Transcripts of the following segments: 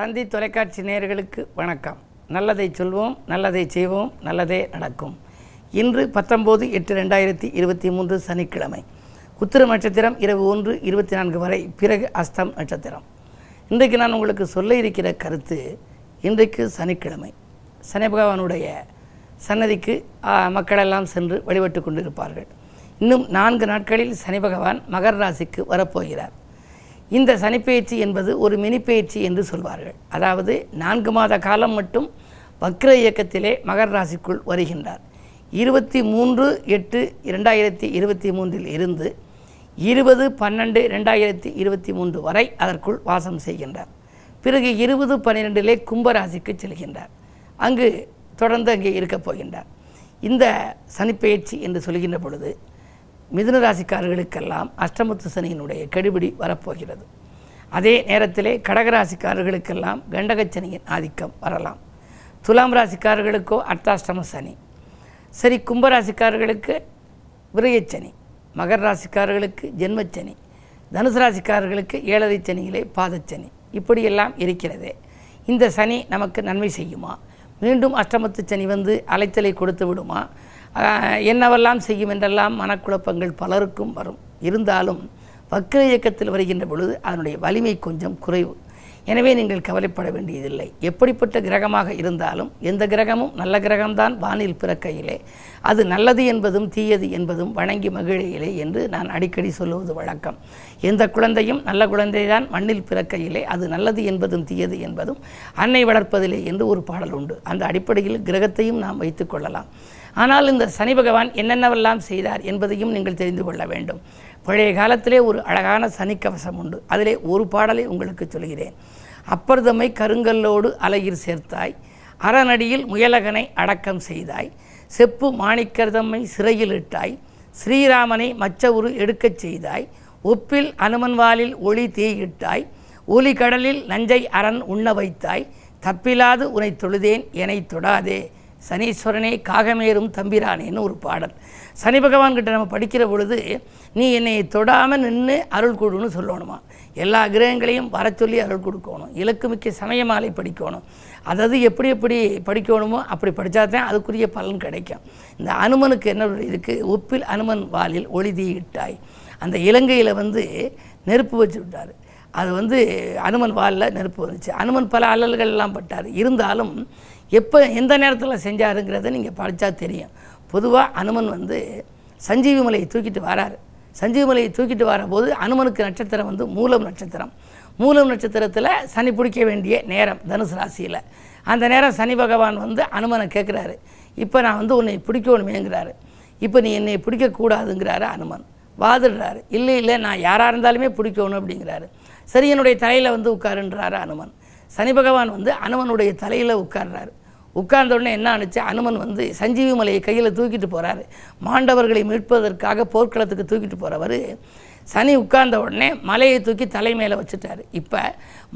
தந்தி தொலைக்காட்சி நேயர்களுக்கு வணக்கம். நல்லதை சொல்வோம் நல்லதை செய்வோம் நல்லதே நடக்கும். இன்று பத்தொம்போது எட்டு ரெண்டாயிரத்தி இருபத்தி மூன்று சனிக்கிழமை. உத்திர நட்சத்திரம் இரவு ஒன்று இருபத்தி நான்கு வரை பிறகு அஸ்தம் நட்சத்திரம். இன்றைக்கு நான் உங்களுக்கு சொல்ல இருக்கிற கருத்து இன்றைக்கு சனிக்கிழமை. சனி பகவானுடைய சன்னதிக்கு மக்களெல்லாம் சென்று வழிபட்டு கொண்டிருப்பார்கள். இன்னும் நான்கு நாட்களில் சனி பகவான் மகர ராசிக்கு வரப்போகிறார். இந்த சனிப்பெயர்ச்சி என்பது ஒரு மினிப்பெயர்ச்சி என்று சொல்வார்கள். அதாவது நான்கு மாத காலம் மட்டும் வக்ர இயக்கத்திலே மகர ராசிக்குள் வருகின்றார். இருபத்தி மூன்று எட்டு இரண்டாயிரத்தி இருபத்தி மூன்றில் இருந்து இருபது பன்னெண்டு ரெண்டாயிரத்தி இருபத்தி மூன்று வரை அதற்குள் வாசம் செய்கின்றார். பிறகு இருபது பன்னிரெண்டிலே கும்பராசிக்கு செல்கின்றார். அங்கு தொடர்ந்து அங்கே இருக்கப் போகின்றார். இந்த சனிப்பெயர்ச்சி என்று சொல்கின்ற பொழுது மிதுன ராசிக்காரர்களுக்கெல்லாம் அஷ்டமத்து சனியினுடைய கெடுபிடி வரப்போகிறது. அதே நேரத்திலே கடகராசிக்காரர்களுக்கெல்லாம் கண்டகச்சனியின் ஆதிக்கம் வரலாம். துலாம் ராசிக்காரர்களுக்கோ அர்த்தாஷ்டம சனி. சரி கும்பராசிக்காரர்களுக்கு விரயச்சனி. மகர ராசிக்காரர்களுக்கு ஜென்மச்சனி. தனுசு ராசிக்காரர்களுக்கு ஏழரை சனியிலே பாதச்சனி. இப்படியெல்லாம் இருக்கிறதே. இந்த சனி நமக்கு நன்மை செய்யுமா? மீண்டும் அஷ்டமத்து சனி வந்து அலைத்தலை கொடுத்து விடுமா? என்னவெல்லாம் செய்யும் என்றெல்லாம் மனக்குழப்பங்கள் பலருக்கும் வரும். இருந்தாலும் வக்கர இயக்கத்தில் வருகின்ற பொழுது அதனுடைய வலிமை கொஞ்சம் குறைவு. எனவே நீங்கள் கவலைப்பட வேண்டியதில்லை. எப்படிப்பட்ட கிரகமாக இருந்தாலும் எந்த கிரகமும் நல்ல கிரகம்தான் வானில் பிறக்கையிலே. அது நல்லது என்பதும் தீயது என்பதும் வணங்கி மகிழையிலே என்று நான் அடிக்கடி சொல்லுவது வழக்கம். எந்த குழந்தையும் நல்ல குழந்தைதான் மண்ணில் பிறக்கையிலே. அது நல்லது என்பதும் தீயது என்பதும் அன்னை வளர்ப்பதிலே என்று ஒரு பாடல் உண்டு. அந்த அடிப்படையில் கிரகத்தையும் நாம் வைத்துக்கொள்ளலாம் ஆனால் இந்த சனி பகவான் என்னென்னவெல்லாம் செய்தார் என்பதையும் நீங்கள் தெரிந்து கொள்ள வேண்டும். பழைய காலத்திலே ஒரு அழகான சனிக்கவசம் உண்டு. அதிலே ஒரு பாடலை உங்களுக்கு சொல்கிறேன். அப்பர்தமை கருங்கல்லோடு அலையில் சேர்த்தாய். அறநடியில் முயலகனை அடக்கம் செய்தாய். செப்பு மாணிக்கர்தம்மை சிறையில் இட்டாய். ஸ்ரீராமனை மச்சவுரு எடுக்கச் செய்தாய். ஒப்பில் அனுமன்வாலில் ஒளி தீயிட்டாய். ஒலி கடலில் நஞ்சை அரண் உண்ண வைத்தாய். தப்பிலாது உனை தொழுதேன் எனை தொடாதே. சனீஸ்வரனே காகமேறும் தம்பிரானேன்னு ஒரு பாடல். சனி பகவான்கிட்ட நம்ம படிக்கிற பொழுது நீ என்னை தொடாமல் நின்று அருள் கொடுன்னு சொல்லணுமா? எல்லா கிரகங்களையும் வர சொல்லி அருள் கொடுக்கணும். இலக்குமிக்க சமய மாலை படிக்கணும். அதாவது எப்படி எப்படி படிக்கணுமோ அப்படி படித்தா தான் அதுக்குரிய பலன் கிடைக்கும். இந்த அனுமனுக்கு என்ன இருக்குது உப்பில் அனுமன் வாலில் ஒளிதி இட்டாய் அந்த இலங்கையில் வந்து நெருப்பு வச்சு விட்டார். அது வந்து அனுமன் வாலில் நெருப்பு வந்துச்சு. அனுமன் பல அல்லல்கள்லாம் பட்டார். இருந்தாலும் எப்போ எந்த நேரத்தில் செஞ்சாருங்கிறத நீங்கள் படித்தா தெரியும். பொதுவாக அனுமன் வந்து சஞ்சீவி மலையை தூக்கிட்டு வராரு. சஞ்சீவி மலையை தூக்கிட்டு வரபோது அனுமனுக்கு நட்சத்திரம் வந்து மூலம் நட்சத்திரம். மூலம் நட்சத்திரத்தில் சனி பிடிக்க வேண்டிய நேரம் தனுசு ராசியில். அந்த நேரம் சனி பகவான் வந்து அனுமனை கேட்குறாரு இப்போ நான் வந்து உன்னை பிடிக்கணுமேங்கிறாரு. இப்போ நீ என்னை பிடிக்கக்கூடாதுங்கிறாரு அனுமன். வாதிடுறாரு. இல்லை இல்லை நான் யாராக இருந்தாலுமே பிடிக்கணும் அப்படிங்கிறாரு. சரி என்னுடைய தலையில் வந்து உட்காருன்றாரு அனுமன். சனி பகவான் வந்து அனுமனுடைய தலையில் உட்கார்றாரு. உட்கார்ந்தோடனே என்ன ஆணுச்சு? அனுமன் வந்து சஞ்சீவி மலையை கையில் தூக்கிட்டு போகிறாரு மாண்டவர்களை மீட்பதற்காக போர்க்களத்துக்கு தூக்கிட்டு போகிறவர் சனி உட்கார்ந்த உடனே மலையை தூக்கி தலை மேலே வச்சுட்டாரு. இப்போ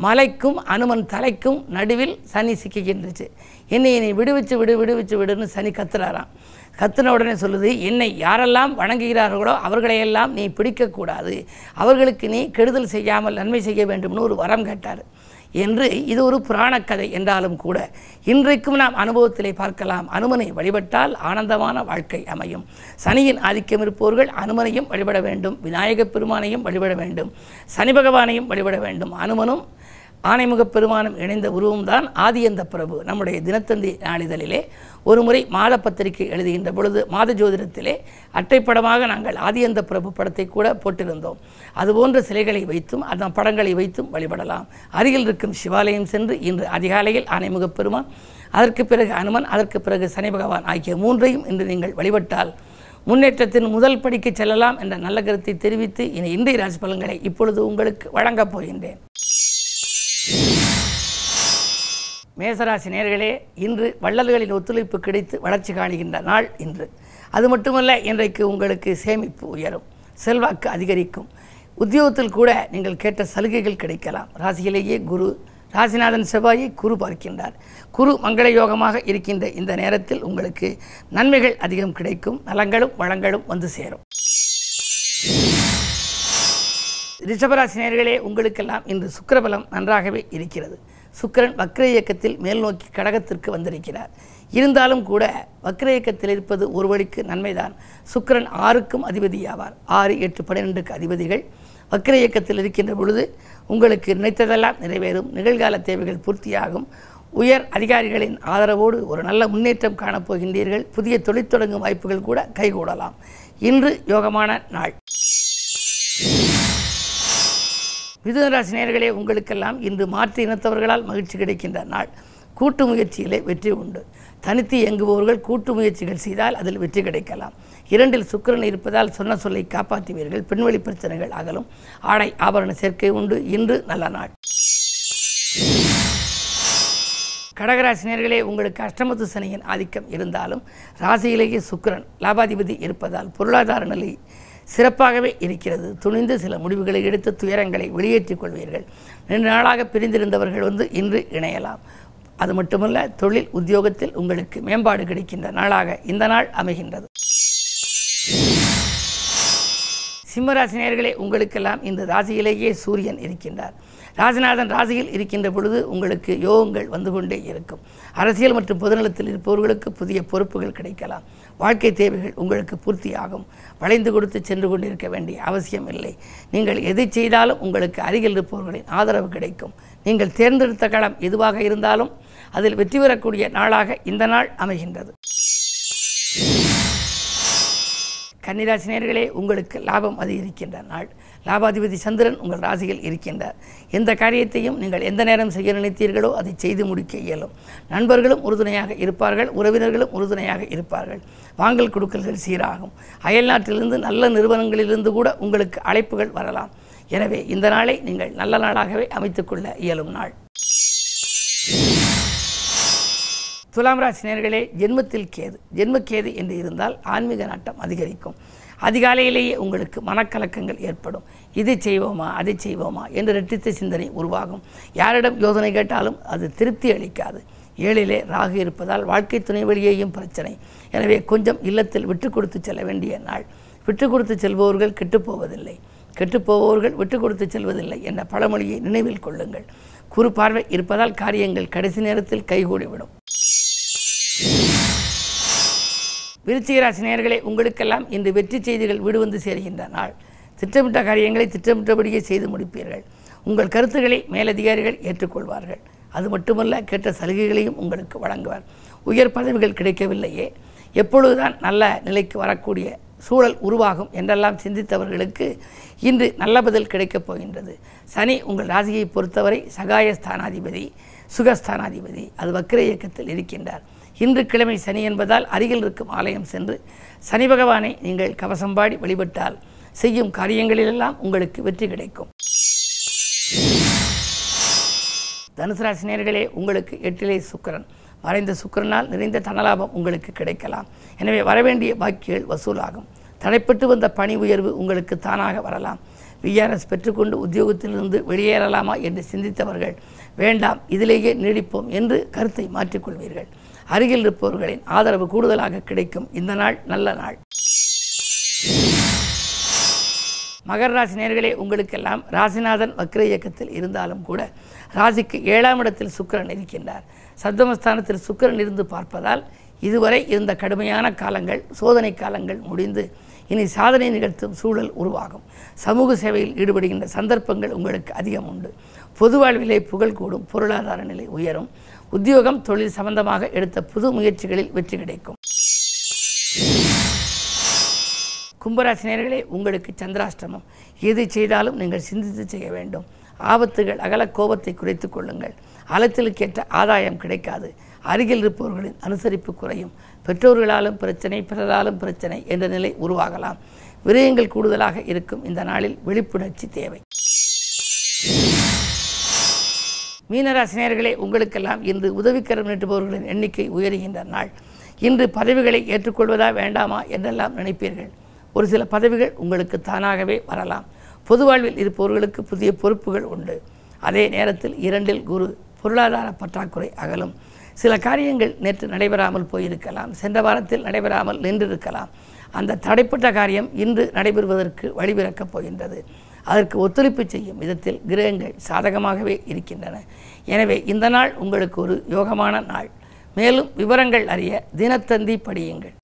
மலைக்கும் அனுமன் தலைக்கும் நடுவில் சனி சிக்கிக்கின்றுச்சு. என்னை என்னை விடுவிச்சு விடு விடுவிச்சு விடுன்னு சனி கத்துறாராம். கத்துன உடனே சொல்லுது என்னை யாரெல்லாம் வணங்குகிறார்களோ அவர்களையெல்லாம் நீ பிடிக்கக்கூடாது. அவர்களுக்கு நீ கெடுதல் செய்யாமல் நன்மை செய்ய வேண்டும்னு ஒரு வரம் கேட்டார். என்று இது ஒரு புராணக் கதை என்றாலும் கூட இன்றைக்கும் நாம் அனுபவத்திலே பார்க்கலாம் அனுமனை வழிபட்டால் ஆனந்தமான வாழ்க்கை அமையும். சனியின் ஆதிக்கம் இருப்பவர்கள் அனுமனையும் வழிபட வேண்டும் விநாயகப் பெருமானையும் வழிபட வேண்டும் சனி பகவானையும் வழிபட வேண்டும். அனுமனும் ஆனைமுகப் பெருமானும் இணைந்த உருவம்தான் ஆதியந்த பிரபு. நம்முடைய தினத்தந்தி நாளிதழிலே ஒரு முறை மாத பத்திரிகை எழுதுகின்ற பொழுது மாத ஜோதிடத்திலே அட்டைப்படமாக நாங்கள் ஆதியந்த பிரபு படத்தை கூட போட்டிருந்தோம். அதுபோன்ற சிலைகளை வைத்தும் அந்த படங்களை வைத்தும் வழிபடலாம். அருகில் இருக்கும் சிவாலயம் சென்று இன்று அதிகாலையில் ஆனைமுகப் பெருமான் அதற்கு பிறகு அனுமன் அதற்கு பிறகு சனி பகவான் ஆகிய மூன்றையும் இன்று நீங்கள் வழிபட்டால் முன்னேற்றத்தின் முதல் படிக்கு செல்லலாம் என்ற நல்ல கருத்தை தெரிவித்து இனி இன்றைய ராசி பலன்களை இப்பொழுது உங்களுக்கு வழங்கப் போகின்றேன். மேசராசி நேர்களே இன்று வள்ளல்களின் ஒத்துழைப்பு கிடைத்து வளர்ச்சி காணுகின்ற நாள் இன்று. அது மட்டுமல்ல இன்றைக்கு உங்களுக்கு சேமிப்பு உயரும் செல்வாக்கு அதிகரிக்கும். உத்தியோகத்தில் கூட நீங்கள் கேட்ட சலுகைகள் கிடைக்கலாம். ராசியிலேயே குரு ராசிநாதன் செவ்வாயை குரு பார்க்கின்றார். குரு மங்கள யோகமாக இருக்கின்ற இந்த நேரத்தில் உங்களுக்கு நன்மைகள் அதிகம் கிடைக்கும் நலங்களும் வளங்களும் வந்து சேரும். ரிஷபராசினியர்களே உங்களுக்கெல்லாம் இன்று சுக்கரபலம் நன்றாகவே இருக்கிறது. சுக்கிரன் வக்ர இயக்கத்தில் மேல் நோக்கி கடகத்திற்கு வந்திருக்கிறார். இருந்தாலும் கூட வக்ர இயக்கத்தில் இருப்பது ஒரு வழிக்கு நன்மைதான். சுக்கிரன் ஆறுக்கும் அதிபதியாவார். ஆறு எட்டு பன்னிரெண்டுக்கு அதிபதிகள். வக்ர இயக்கத்தில் இருக்கின்ற பொழுது உங்களுக்கு நினைத்ததெல்லாம் நிறைவேறும். நிகழ்கால தேவைகள் பூர்த்தியாகும். உயர் அதிகாரிகளின் ஆதரவோடு ஒரு நல்ல முன்னேற்றம் காணப்போகின்றீர்கள். புதிய தொழில் தொடங்கும் வாய்ப்புகள் கூட கைகூடலாம். இன்று யோகமான நாள். மிதுனராசி நேர்களே உங்களுக்கெல்லாம் இன்று மாற்று இனத்தவர்களால் மகிழ்ச்சி கிடைக்கின்ற நாள். கூட்டு முயற்சியிலே வெற்றி உண்டு. தனித்து இயங்குபவர்கள் கூட்டு முயற்சிகள் செய்தால் அதில் வெற்றி கிடைக்கலாம். இரண்டில் சுக்கிரன் இருப்பதால் சொன்ன சொல்லை காப்பாற்றுவீர்கள். பெண்வெளி பிரச்சனைகள் அகலும். ஆடை ஆபரண சேர்க்கை உண்டு. இன்று நல்ல நாள். கடகராசினியர்களே உங்களுக்கு அஷ்டமத்து சனியின் ஆதிக்கம் இருந்தாலும் ராசியிலேயே சுக்கிரன் லாபாதிபதி இருப்பதால் பொருளாதார நிலை சிறப்பாகவே இருக்கிறது. துணிந்து சில முடிவுகளை எடுத்து துயரங்களை வெளியேற்றிக் கொள்வீர்கள். ரெண்டு நாளாக பிரிந்திருந்தவர்கள் வந்து இன்று இணையலாம். அது மட்டுமல்ல தொழில் உத்தியோகத்தில் உங்களுக்கு மேம்பாடு கிடைக்கின்ற நாளாக இந்த நாள் அமைகின்றது. சிம்மராசினியர்களே உங்களுக்கெல்லாம் இந்த ராசியிலேயே சூரியன் இருக்கின்றார். ராசிநாதன் ராசியில் இருக்கின்ற பொழுது உங்களுக்கு யோகங்கள் வந்து கொண்டே இருக்கும். அரசியல் மற்றும் பொதுநலத்தில் இருப்பவர்களுக்கு புதிய பொறுப்புகள் கிடைக்கலாம். வாழ்க்கை தேவைகள் உங்களுக்கு பூர்த்தியாகும். வளைந்து கொடுத்து சென்று கொண்டிருக்க வேண்டிய அவசியம் இல்லை. நீங்கள் எதை செய்தாலும் உங்களுக்கு அருகில் இருப்பவர்களின் ஆதரவு கிடைக்கும். நீங்கள் தேர்ந்தெடுத்த களம் எதுவாக இருந்தாலும் அதில் வெற்றி பெறக்கூடிய நாளாக இந்த நாள் அமைகின்றது. கன்னிராசினியர்களே உங்களுக்கு லாபம் அதிகரிக்கின்ற நாள். லாபாதிபதி சந்திரன் உங்கள் ராசியில் இருக்கின்றார். எந்த காரியத்தையும் நீங்கள் எந்த நேரம் செய்ய நினைத்தீர்களோ அதை செய்து முடிக்க இயலும். நண்பர்களும் உறுதுணையாக இருப்பார்கள் உறவினர்களும் உறுதுணையாக இருப்பார்கள். வாங்கல் கொடுக்கல்கள் சீராகும். அயல்நாட்டிலிருந்து நல்ல நிறுவனங்களிலிருந்து கூட உங்களுக்கு அழைப்புகள் வரலாம். எனவே இந்த நாளை நீங்கள் நல்ல நாளாகவே அமைத்துக்கொள்ள இயலும் நாள். துலாம் ராசி நேர்களே ஜென்மத்தில் கேது ஜென்மக்கேது என்று இருந்தால் ஆன்மீக நாட்டம் அதிகரிக்கும். அதிகாலையிலேயே உங்களுக்கு மனக்கலக்கங்கள் ஏற்படும். இது செய்வோமா அதை செய்வோமா என்று ரெட்டித்த சிந்தனை உருவாகும். யாரிடம் யோசனை கேட்டாலும் அது திருப்தி அளிக்காது. ஏழிலே ராகு இருப்பதால் வாழ்க்கை துணை வழியேயும் பிரச்சனை. எனவே கொஞ்சம் இல்லத்தில் விட்டு கொடுத்து செல்ல வேண்டிய நாள். விட்டு கொடுத்து செல்பவர்கள் கெட்டுப்போவதில்லை கெட்டுப்போபவர்கள் விட்டு கொடுத்து செல்வதில்லை என்ற பழமொழியை நினைவில் கொள்ளுங்கள். குறு பார்வை இருப்பதால் காரியங்கள் கடைசி நேரத்தில் கைகூடிவிடும். விருச்சிகராசி ராசி உங்களுக்கெல்லாம் இன்று வெற்றி செய்திகள் வீடு வந்து சேர்கின்ற நாள். திட்டமிட்ட காரியங்களை திட்டமிட்டபடியே செய்து முடிப்பீர்கள். உங்கள் கருத்துக்களை மேலதிகாரிகள் ஏற்றுக்கொள்வார்கள். அது மட்டுமல்ல கேட்ட சலுகைகளையும் உங்களுக்கு வழங்குவார். உயர் பதவிகள் கிடைக்கவில்லையே. எப்பொழுதுதான் நல்ல நிலைக்கு வரக்கூடிய சூழல் உருவாகும் என்றெல்லாம் சிந்தித்தவர்களுக்கு இன்று நல்ல பதில் கிடைக்கப் போகின்றது. சனி உங்கள் ராசியை பொறுத்தவரை சகாய ஸ்தானாதிபதி சுகஸ்தானாதிபதி அது வக்கிர இயக்கத்தில் இருக்கின்றார். இன்று கிழமை சனி என்பதால் அருகில் இருக்கும் ஆலயம் சென்று சனி பகவானை நீங்கள் கவசம்பாடி வழிபட்டால் செய்யும் காரியங்களிலெல்லாம் உங்களுக்கு வெற்றி கிடைக்கும். தனுசு ராசினியர்களே உங்களுக்கு எட்டிலே சுக்கிரன். மறைந்த சுக்கிரனால் நிறைந்த தனலாபம் உங்களுக்கு கிடைக்கலாம். எனவே வரவேண்டிய பாக்கியங்கள் வசூலாகும். தடைப்பட்டு வந்த பணி உயர்வு உங்களுக்கு தானாக வரலாம். விஆர்எஸ் பெற்றுக்கொண்டு உத்தியோகத்திலிருந்து வெளியேறலாமா என்று சிந்தித்தவர்கள் வேண்டாம் இதிலேயே நீடிப்போம் என்று கருத்தை மாற்றிக்கொள்வீர்கள். அருகில் இருப்பவர்களின் ஆதரவு கூடுதலாக கிடைக்கும். இந்த நாள் நல்ல நாள். மகர ராசி நேர்களே உங்களுக்கெல்லாம் ராசிநாதன் வக்ர இயக்கத்தில் இருந்தாலும் கூட ராசிக்கு ஏழாம் இடத்தில் சுக்கரன் இருக்கின்றார். சப்தமஸ்தானத்தில் சுக்கிரன் இருந்து பார்ப்பதால் இதுவரை இருந்த கடுமையான காலங்கள் சோதனை காலங்கள் முடிந்து இனி சாதனை நிகழ்த்தும் சூழல் உருவாகும். சமூக சேவையில் ஈடுபடுகின்ற சந்தர்ப்பங்கள் உங்களுக்கு அதிகம் உண்டு. பொது வாழ்விலே புகழ் கூடும் பொருளாதார நிலை உயரும். உத்தியோகம் தொழில் சம்பந்தமாக எடுத்த புது முயற்சிகளில் வெற்றி கிடைக்கும். கும்பராசினியர்களே உங்களுக்கு சந்திராஷ்டமம் எது செய்தாலும் நீங்கள் சிந்தித்து செய்ய வேண்டும். ஆபத்துகள் அகல கோபத்தை குறைத்துக் கொள்ளுங்கள். அலத்திலுக்கேற்ற ஆதாயம் கிடைக்காது. அருகில் இருப்பவர்களின் அனுசரிப்பு குறையும். பெற்றோர்களாலும் பிரச்சனை பிறராலும் பிரச்சனை என்ற நிலை உருவாகலாம். விரயங்கள் கூடுதலாக இருக்கும். இந்த நாளில் விழிப்புணர்ச்சி தேவை. மீனராசினியர்களே உங்களுக்கெல்லாம் இன்று உதவிக்கரம் நீட்டுபவர்களின் எண்ணிக்கை உயருகின்ற நாள். இன்று பதவிகளை ஏற்றுக்கொள்வதா வேண்டாமா என்றெல்லாம் நினைப்பீர்கள். ஒரு சில பதவிகள் உங்களுக்கு தானாகவே வரலாம். பொது வாழ்வில் இருப்பவர்களுக்கு புதிய பொறுப்புகள் உண்டு. அதே நேரத்தில் இரண்டில் குரு பொருளாதார பற்றாக்குறை அகலும். சில காரியங்கள் நேற்று நடைபெறாமல் போயிருக்கலாம். சென்ற வாரத்தில் நடைபெறாமல் நின்றிருக்கலாம். அந்த தடைப்பட்ட காரியம் இன்று நடைபெறுவதற்கு வழிபிறக்கப் போகின்றது. அதற்கு ஒத்துழைப்பு செய்யும் விதத்தில் கிரகங்கள் சாதகமாகவே இருக்கின்றன. எனவே இந்த நாள் உங்களுக்கு ஒரு யோகமான நாள். மேலும் விவரங்கள் அறிய தினத்தந்தி படியுங்கள்.